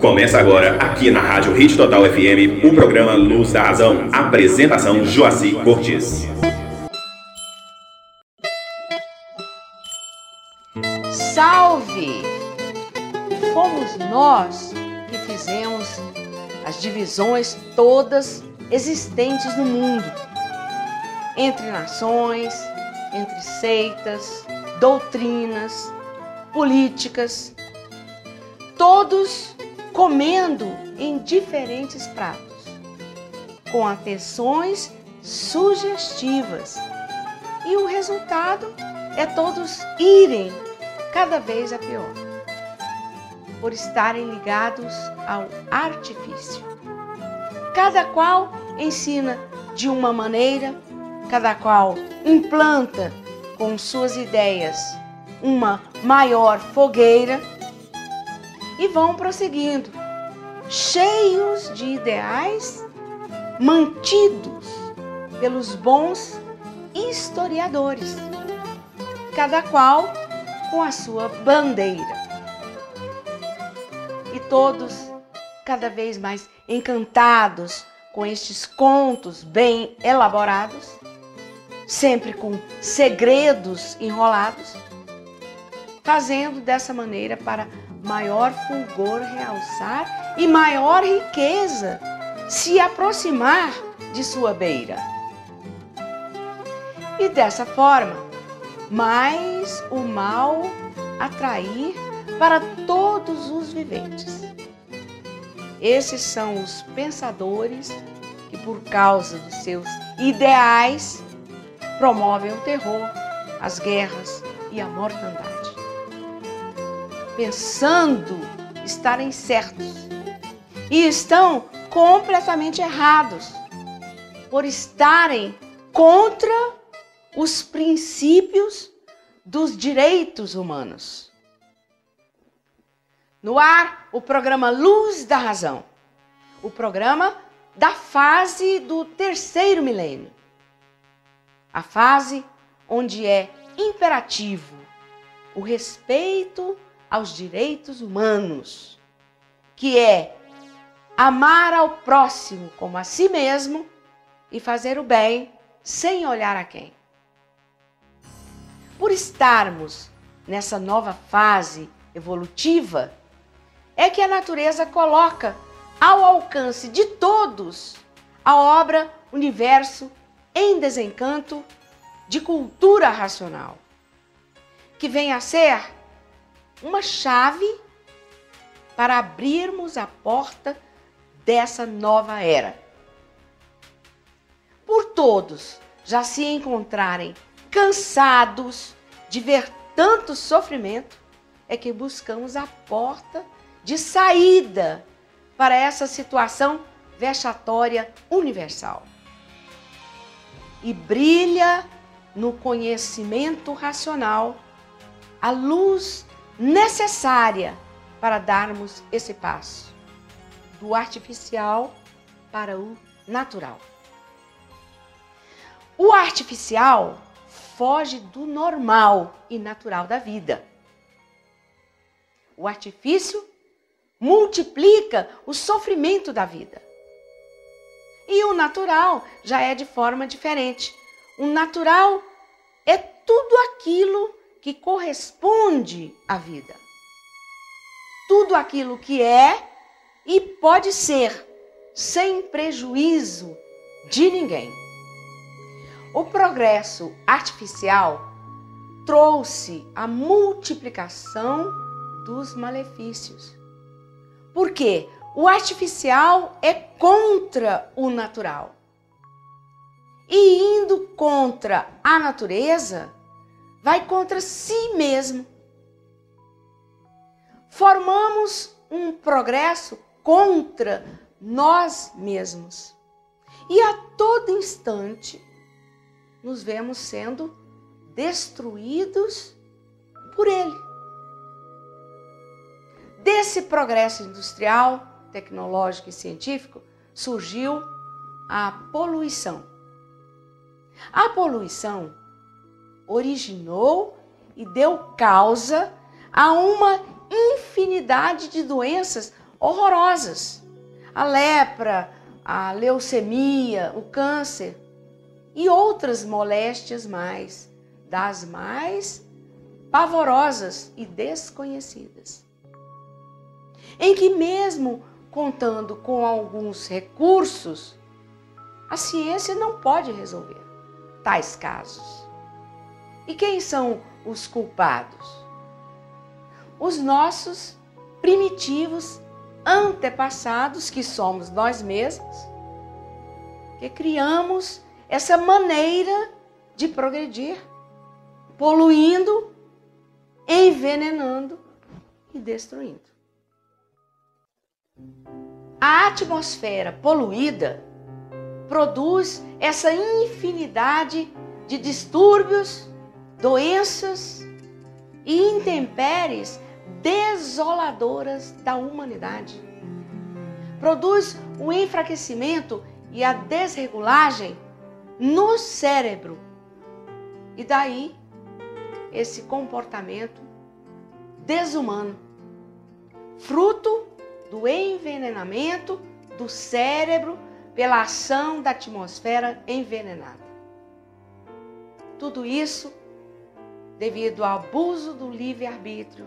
Começa agora, aqui na Rádio Hit Total FM, o programa Luz da Razão. Apresentação Joaci Cortes. Salve! Fomos nós que fizemos as divisões todas existentes no mundo entre nações, entre seitas, doutrinas, políticas, todos comendo em diferentes pratos, com atenções sugestivas. E o resultado é todos irem cada vez a pior, por estarem ligados ao artifício. Cada qual ensina de uma maneira, cada qual implanta com suas ideias uma maior fogueira e vão prosseguindo, cheios de ideais mantidos pelos bons historiadores, cada qual com a sua bandeira. E todos cada vez mais encantados com estes contos bem elaborados, sempre com segredos enrolados, fazendo dessa maneira para maior fulgor realçar e maior riqueza se aproximar de sua beira. E dessa forma, mais o mal atrair para todos os viventes. Esses são os pensadores que, por causa dos seus ideais, promovem o terror, as guerras e a mortandade. Pensando estarem certos e estão completamente errados por estarem contra os princípios dos direitos humanos. No ar, o programa Luz da Razão. O programa da fase do terceiro milênio. A fase onde é imperativo o respeito aos direitos humanos, que é amar ao próximo como a si mesmo e fazer o bem sem olhar a quem. Por estarmos nessa nova fase evolutiva, é que a natureza coloca ao alcance de todos a obra Universo em Desencanto de Cultura Racional, que vem a ser uma chave para abrirmos a porta dessa nova era. Por todos já se encontrarem cansados de ver tanto sofrimento, é que buscamos a porta de saída para essa situação vexatória universal. E brilha no conhecimento racional a luz necessária para darmos esse passo do artificial para o natural. O artificial foge do normal e natural da vida. O artifício multiplica o sofrimento da vida. E o natural já é de forma diferente. O natural é tudo aquilo que corresponde à vida. Tudo aquilo que é e pode ser sem prejuízo de ninguém. O progresso artificial trouxe a multiplicação dos malefícios. Porque o artificial é contra o natural. E indo contra a natureza, vai contra si mesmo. Formamos um progresso contra nós mesmos. E a todo instante nos vemos sendo destruídos por ele desse progresso industrial, tecnológico e científico, surgiu a poluição. A poluição originou e deu causa a uma infinidade de doenças horrorosas. A lepra, a leucemia, o câncer e outras moléstias mais, das mais pavorosas e desconhecidas. Em que, mesmo contando com alguns recursos, a ciência não pode resolver tais casos. E quem são os culpados? Os nossos primitivos antepassados, que somos nós mesmos, que criamos essa maneira de progredir, poluindo, envenenando e destruindo. A atmosfera poluída produz essa infinidade de distúrbios, doenças e intempéries desoladoras da humanidade. Produz o enfraquecimento e a desregulagem no cérebro. E daí esse comportamento desumano, fruto do envenenamento do cérebro pela ação da atmosfera envenenada. Tudo isso devido ao abuso do livre-arbítrio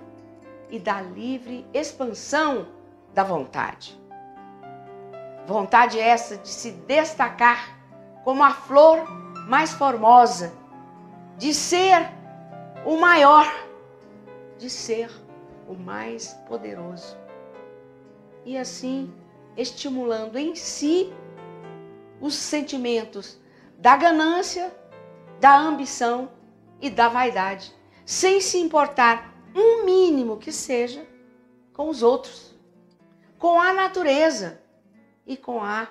e da livre expansão da vontade. Vontade essa de se destacar como a flor mais formosa, de ser o maior, de ser o mais poderoso. E assim, estimulando em si os sentimentos da ganância, da ambição e da vaidade, sem se importar um mínimo que seja com os outros, com a natureza e com a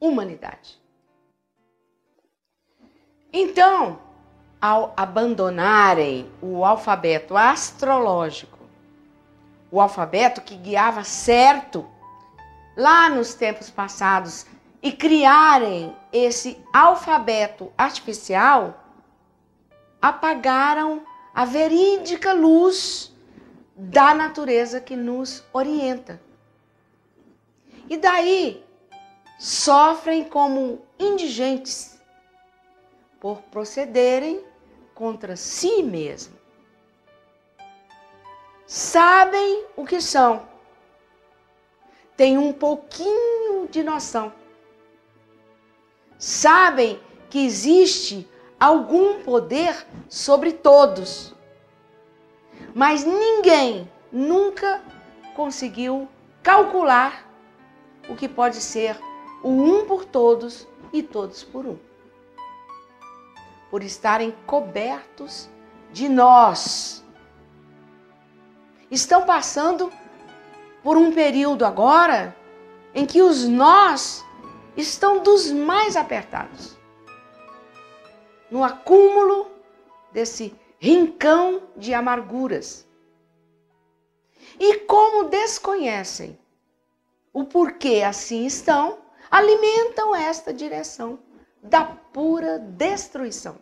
humanidade. Então, ao abandonarem o alfabeto astrológico, o alfabeto que guiava certo lá nos tempos passados e criarem esse alfabeto artificial, apagaram a verídica luz da natureza que nos orienta. E daí sofrem como indigentes por procederem contra si mesmo. Sabem o que são, têm um pouquinho de noção. Sabem que existe algum poder sobre todos, mas ninguém nunca conseguiu calcular o que pode ser o um por todos e todos por um por estarem cobertos de nós. Estão passando por um período agora em que os nós estão dos mais apertados. No acúmulo desse rincão de amarguras. E como desconhecem o porquê assim estão, alimentam esta direção da pura destruição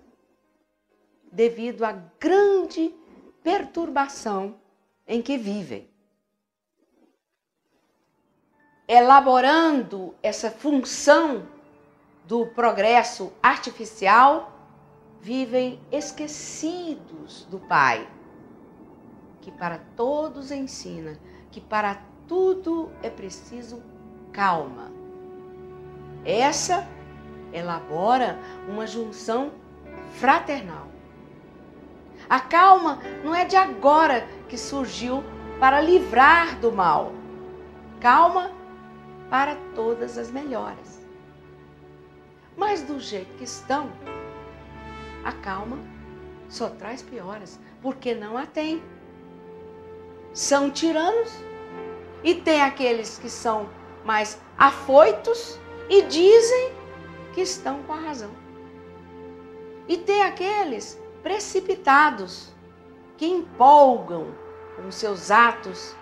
devido à grande perturbação em que vivem. Elaborando essa função do progresso artificial, vivem esquecidos do Pai, que para todos ensina que para tudo é preciso calma. Essa elabora uma junção fraternal. A calma não é de agora que surgiu para livrar do mal. Calma para todas as melhoras. Mas do jeito que estão, a calma só traz pioras, porque não a tem. São tiranos e tem aqueles que são mais afoitos e dizem que estão com a razão. E tem aqueles precipitados, que empolgam com seus atos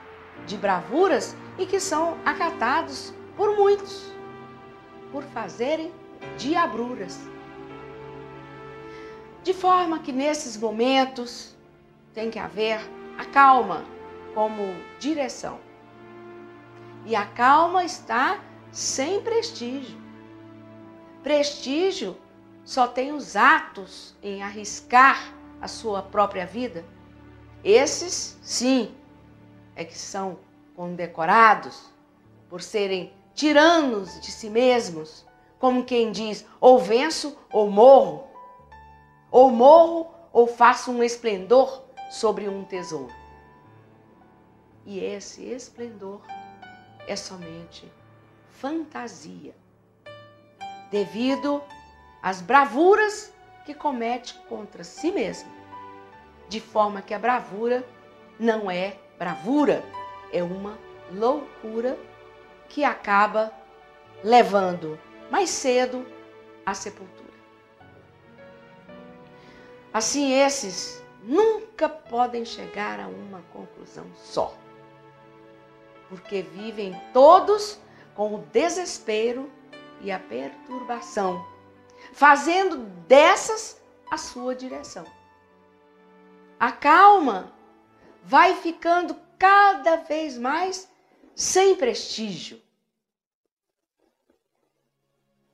de bravuras e que são acatados por muitos por fazerem diabruras. De forma que nesses momentos tem que haver a calma como direção. E a calma está sem prestígio. Prestígio só tem os atos em arriscar a sua própria vida. Esses, sim, é que são condecorados por serem tiranos de si mesmos, como quem diz: ou venço ou morro, ou morro ou faço um esplendor sobre um tesouro. E esse esplendor é somente fantasia, devido às bravuras que comete contra si mesmo, de forma que a bravura não é bravura, é uma loucura que acaba levando mais cedo à sepultura. Assim, esses nunca podem chegar a uma conclusão só, porque vivem todos com o desespero e a perturbação, fazendo dessas a sua direção. A calma vai ficando cada vez mais sem prestígio.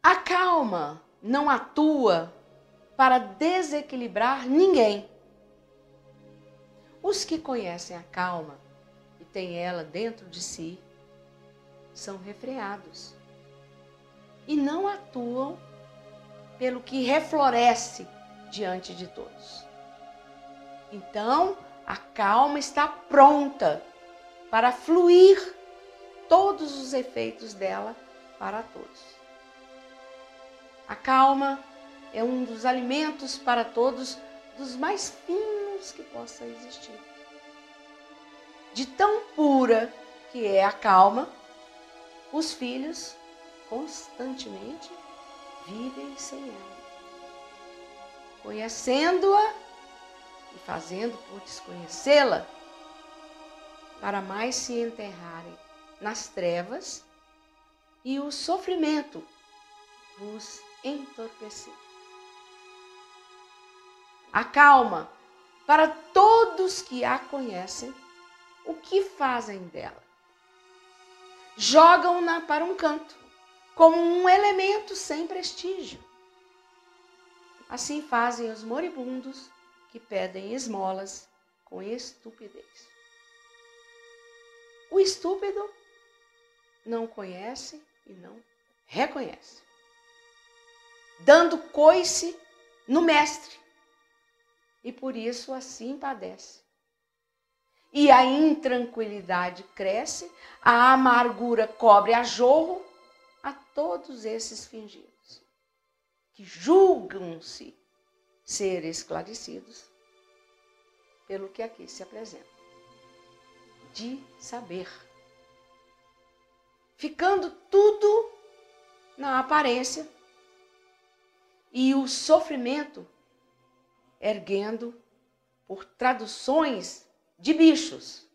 A calma não atua para desequilibrar ninguém. Os que conhecem a calma e têm ela dentro de si são refreados e não atuam pelo que refloresce diante de todos. Então, a calma está pronta para fluir todos os efeitos dela para todos. A calma é um dos alimentos para todos dos mais finos que possa existir. De tão pura que é a calma, os filhos constantemente vivem sem ela. Conhecendo-a e fazendo por desconhecê-la, para mais se enterrarem nas trevas e o sofrimento vos entorpecer a calma para todos que a conhecem, o que fazem dela? Jogam-na para um canto, como um elemento sem prestígio. Assim fazem os moribundos que pedem esmolas com estupidez. O estúpido não conhece e não reconhece, dando coice no mestre e por isso assim padece. E a intranquilidade cresce, a amargura cobre a jorro a todos esses fingidos, que julgam-se ser esclarecidos pelo que aqui se apresenta, de saber. Ficando tudo na aparência e o sofrimento erguendo por traduções de bichos.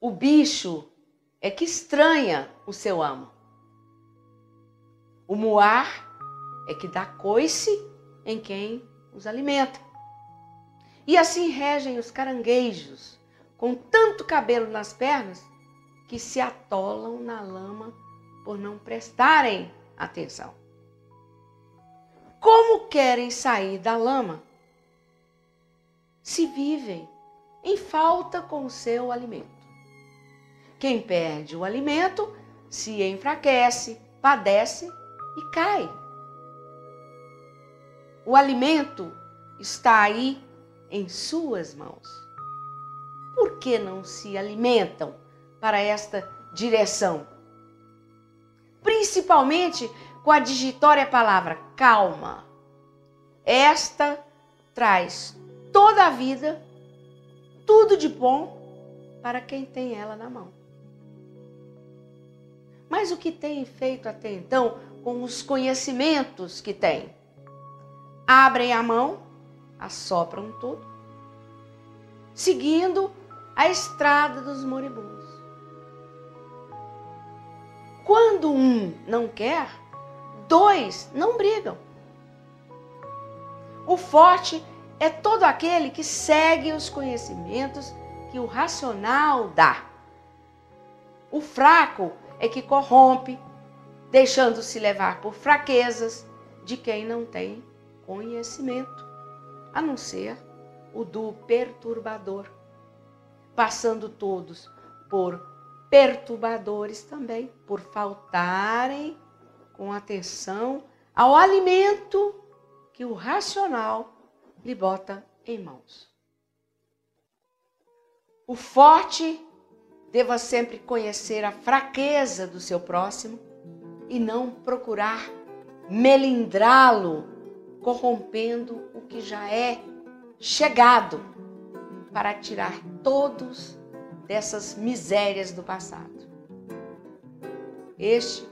O bicho é que estranha o seu amo. O muar é que dá coice em quem os alimenta. E assim regem os caranguejos, com tanto cabelo nas pernas, que se atolam na lama por não prestarem atenção. Como querem sair da lama se vivem em falta com o seu alimento? Quem perde o alimento se enfraquece, padece e cai. O alimento está aí em suas mãos. Por que não se alimentam para esta direção? Principalmente com a palavra calma. Esta traz toda a vida, tudo de bom para quem tem ela na mão. Mas o que tem feito até então com os conhecimentos que tem? Abrem a mão, assopram tudo, seguindo a estrada dos moribundos. Quando um não quer, dois não brigam. O forte é todo aquele que segue os conhecimentos que o racional dá, O fraco é que corrompe, deixando-se levar por fraquezas de quem não tem conhecimento, a não ser o do perturbador, passando todos por perturbadores também, por faltarem com atenção ao alimento que o racional lhe bota em mãos. O forte deva sempre conhecer a fraqueza do seu próximo e não procurar melindrá-lo, corrompendo o que já é chegado para tirar todos dessas misérias do passado. Este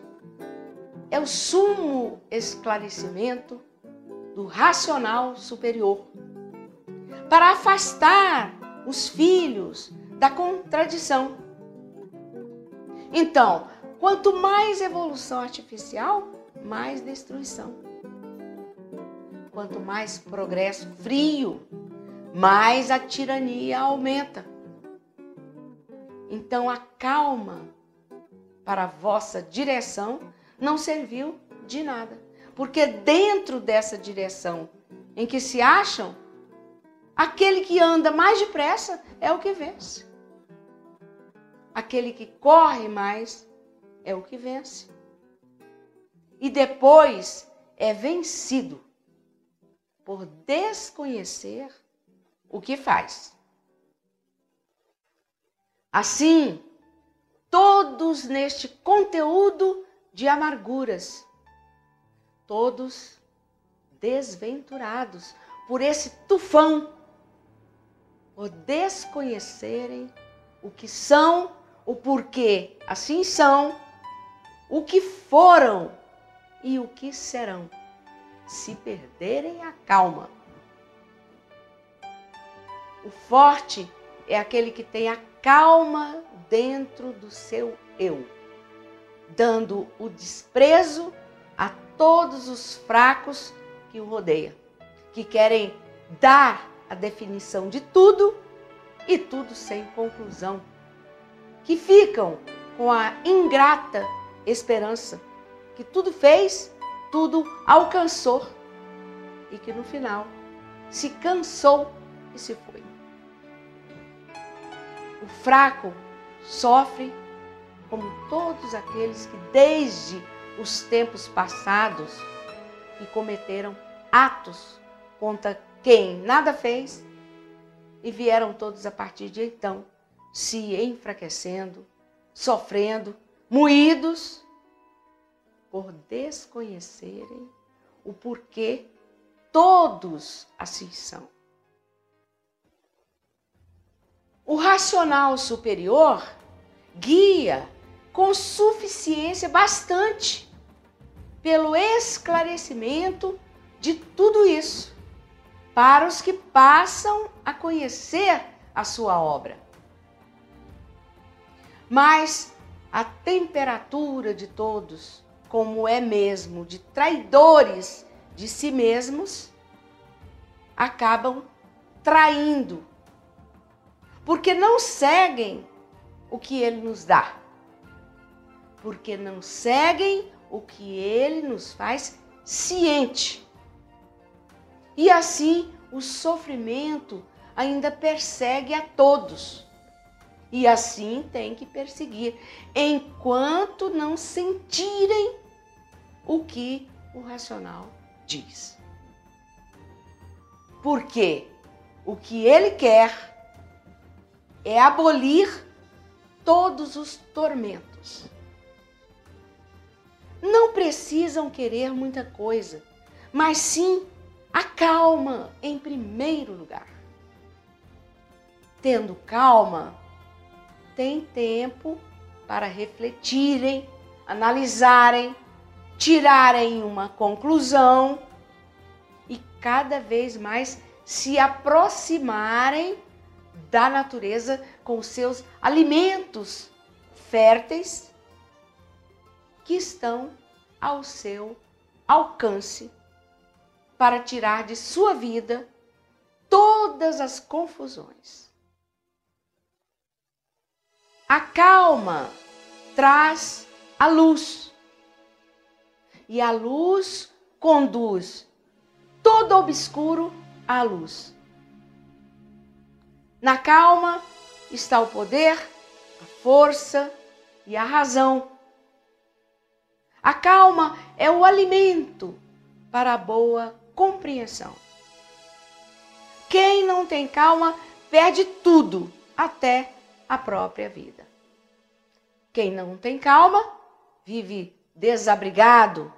é o sumo esclarecimento do racional superior para afastar os filhos da contradição. Então, quanto mais evolução artificial, mais destruição. Quanto mais progresso frio, mais a tirania aumenta. Então a calma para a vossa direção não serviu de nada. Porque dentro dessa direção em que se acham, aquele que anda mais depressa é o que vence. Aquele que corre mais é o que vence. E depois é vencido por desconhecer o que faz. Assim, todos neste conteúdo de amarguras, todos desventurados por esse tufão, por desconhecerem o que são, o porquê. Assim são, o que foram e o que serão, se perderem a calma. O forte é aquele que tem a calma dentro do seu eu, dando o desprezo a todos os fracos que o rodeiam, que querem dar a definição de tudo e tudo sem conclusão, que ficam com a ingrata esperança que tudo fez, tudo alcançou e que no final se cansou e se foi. O fraco sofre como todos aqueles que desde os tempos passados que cometeram atos contra quem nada fez e vieram todos a partir de então se enfraquecendo, sofrendo, moídos por desconhecerem o porquê todos assim são. O racional superior guia com suficiência bastante pelo esclarecimento de tudo isso para os que passam a conhecer a sua obra. Mas a temperatura de todos, como é mesmo de traidores de si mesmos, acabam traindo porque não seguem o que ele nos dá, porque não seguem o que ele nos faz ciente. E assim o sofrimento ainda persegue a todos. E assim tem que perseguir, enquanto não sentirem o que o racional diz. Porque o que ele quer é abolir todos os tormentos. Não precisam querer muita coisa, mas sim a calma em primeiro lugar. Tendo calma, tem tempo para refletirem, analisarem, tirarem uma conclusão e cada vez mais se aproximarem da natureza com seus alimentos férteis que estão ao seu alcance para tirar de sua vida todas as confusões. A calma traz a luz. E a luz conduz todo obscuro à luz. Na calma está o poder, a força e a razão. A calma é o alimento para a boa compreensão. Quem não tem calma perde tudo, até a própria vida. Quem não tem calma vive desabrigado,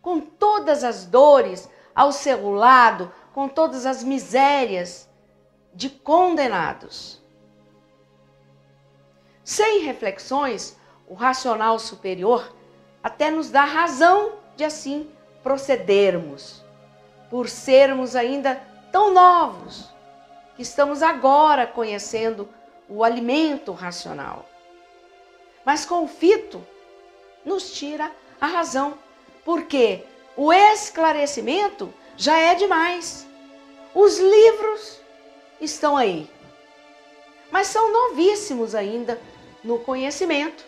com todas as dores ao seu lado, com todas as misérias de condenados. Sem reflexões, o racional superior até nos dá razão de assim procedermos, por sermos ainda tão novos, que estamos agora conhecendo o alimento racional. Mas o fito, nos tira a razão, porque o esclarecimento já é demais. Os livros estão aí, mas são novíssimos ainda no conhecimento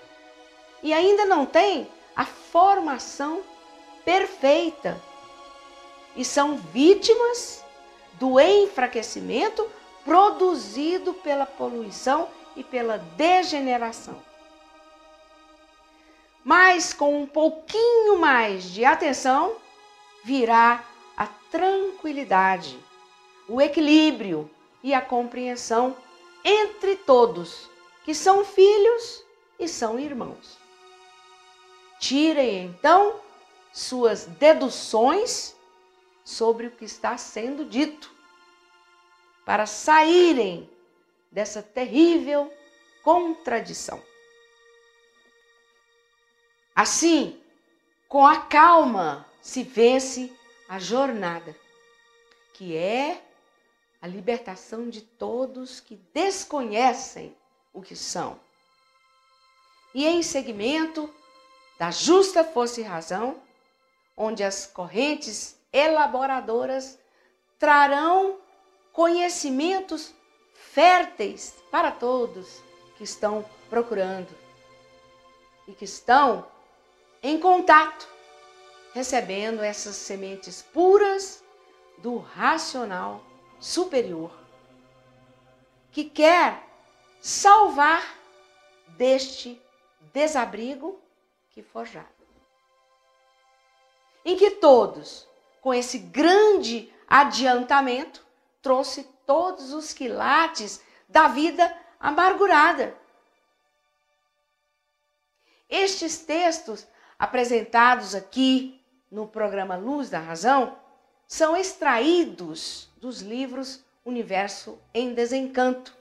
e ainda não têm a formação perfeita e são vítimas do enfraquecimento produzido pela poluição e pela degeneração. Mas com um pouquinho mais de atenção, virá a tranquilidade, o equilíbrio e a compreensão entre todos que são filhos e são irmãos. Tirem então suas deduções sobre o que está sendo dito, para saírem dessa terrível contradição. Assim, com a calma se vence a jornada, que é a libertação de todos que desconhecem o que são. E em seguimento da justa força e razão, onde as correntes elaboradoras trarão conhecimentos férteis para todos que estão procurando e que estão em contato, recebendo essas sementes puras do racional superior, que quer salvar deste desabrigo que forjaram. Em que todos, com esse grande adiantamento, trouxe todos os quilates da vida amargurada. Estes textos apresentados aqui no programa Luz da Razão são extraídos dos livros Universo em Desencanto,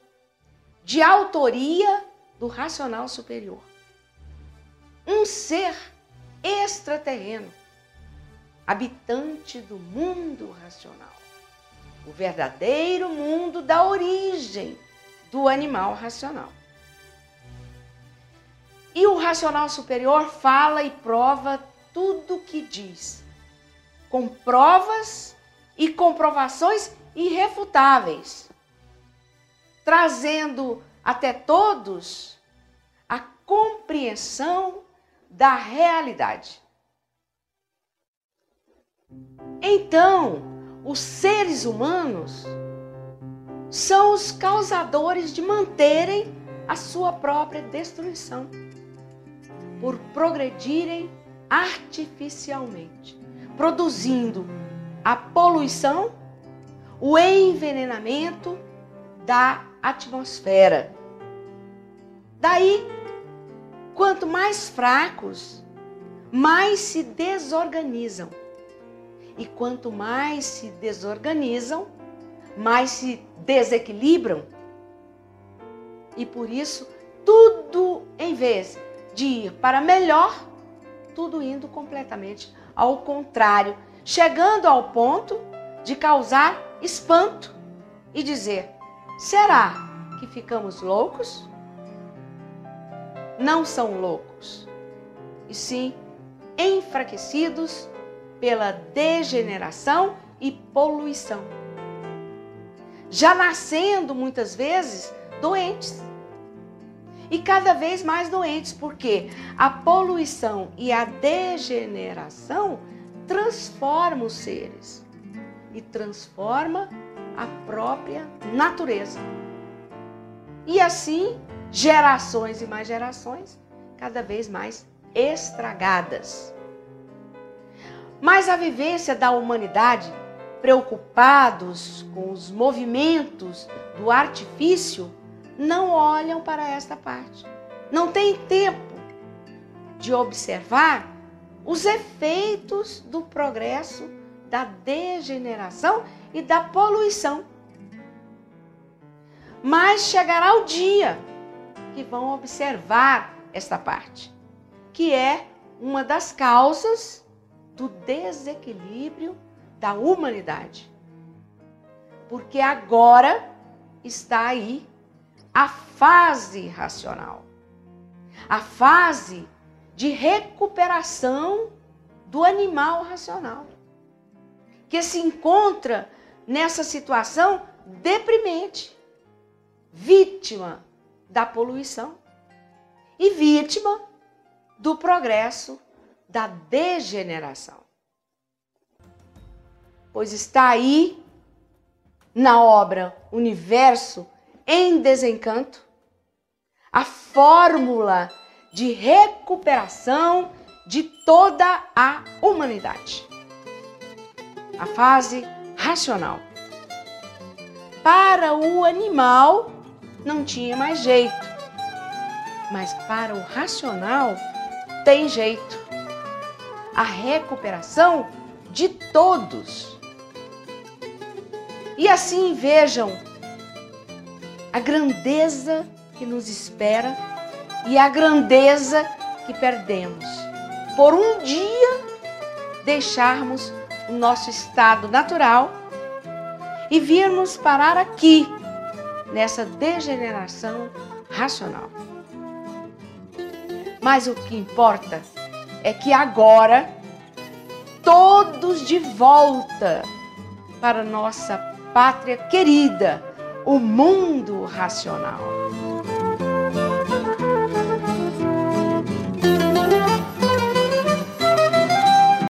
de autoria do Racional Superior. Um ser extraterreno, habitante do mundo racional, o verdadeiro mundo da origem do animal racional. E o racional superior fala e prova tudo o que diz, com provas e comprovações irrefutáveis, trazendo até todos a compreensão da realidade. Então, os seres humanos são os causadores de manterem a sua própria destruição, por progredirem artificialmente, produzindo a poluição, o envenenamento da atmosfera. Daí, quanto mais fracos, mais se desorganizam. E quanto mais se desorganizam, mais se desequilibram. E por isso, tudo em vez de ir para melhor, tudo indo completamente ao contrário, chegando ao ponto de causar espanto e dizer: será que ficamos loucos? Não são loucos, e sim enfraquecidos pela degeneração e poluição. Já nascendo muitas vezes doentes. e cada vez mais doentes, porque a poluição e a degeneração transforma os seres e transforma a própria natureza. E assim, gerações e mais gerações, cada vez mais estragadas. Mas a vivência da humanidade, preocupados com os movimentos do artifício, não olham para esta parte. Não tem tempo de observar os efeitos do progresso, da degeneração e da poluição. Mas chegará o dia que vão observar esta parte, que é uma das causas do desequilíbrio da humanidade. Porque agora está aí a fase racional, a fase de recuperação do animal racional, que se encontra nessa situação deprimente, vítima da poluição e vítima do progresso da degeneração. Pois está aí na obra Universo em desencanto, a fórmula de recuperação de toda a humanidade. A fase racional. Para o animal não tinha mais jeito, mas para o racional tem jeito. A recuperação de todos. E assim vejam a grandeza que nos espera e a grandeza que perdemos por um dia deixarmos o nosso estado natural e virmos parar aqui nessa degeneração racional. Mas o que importa é que agora todos de volta para nossa pátria querida, o mundo racional.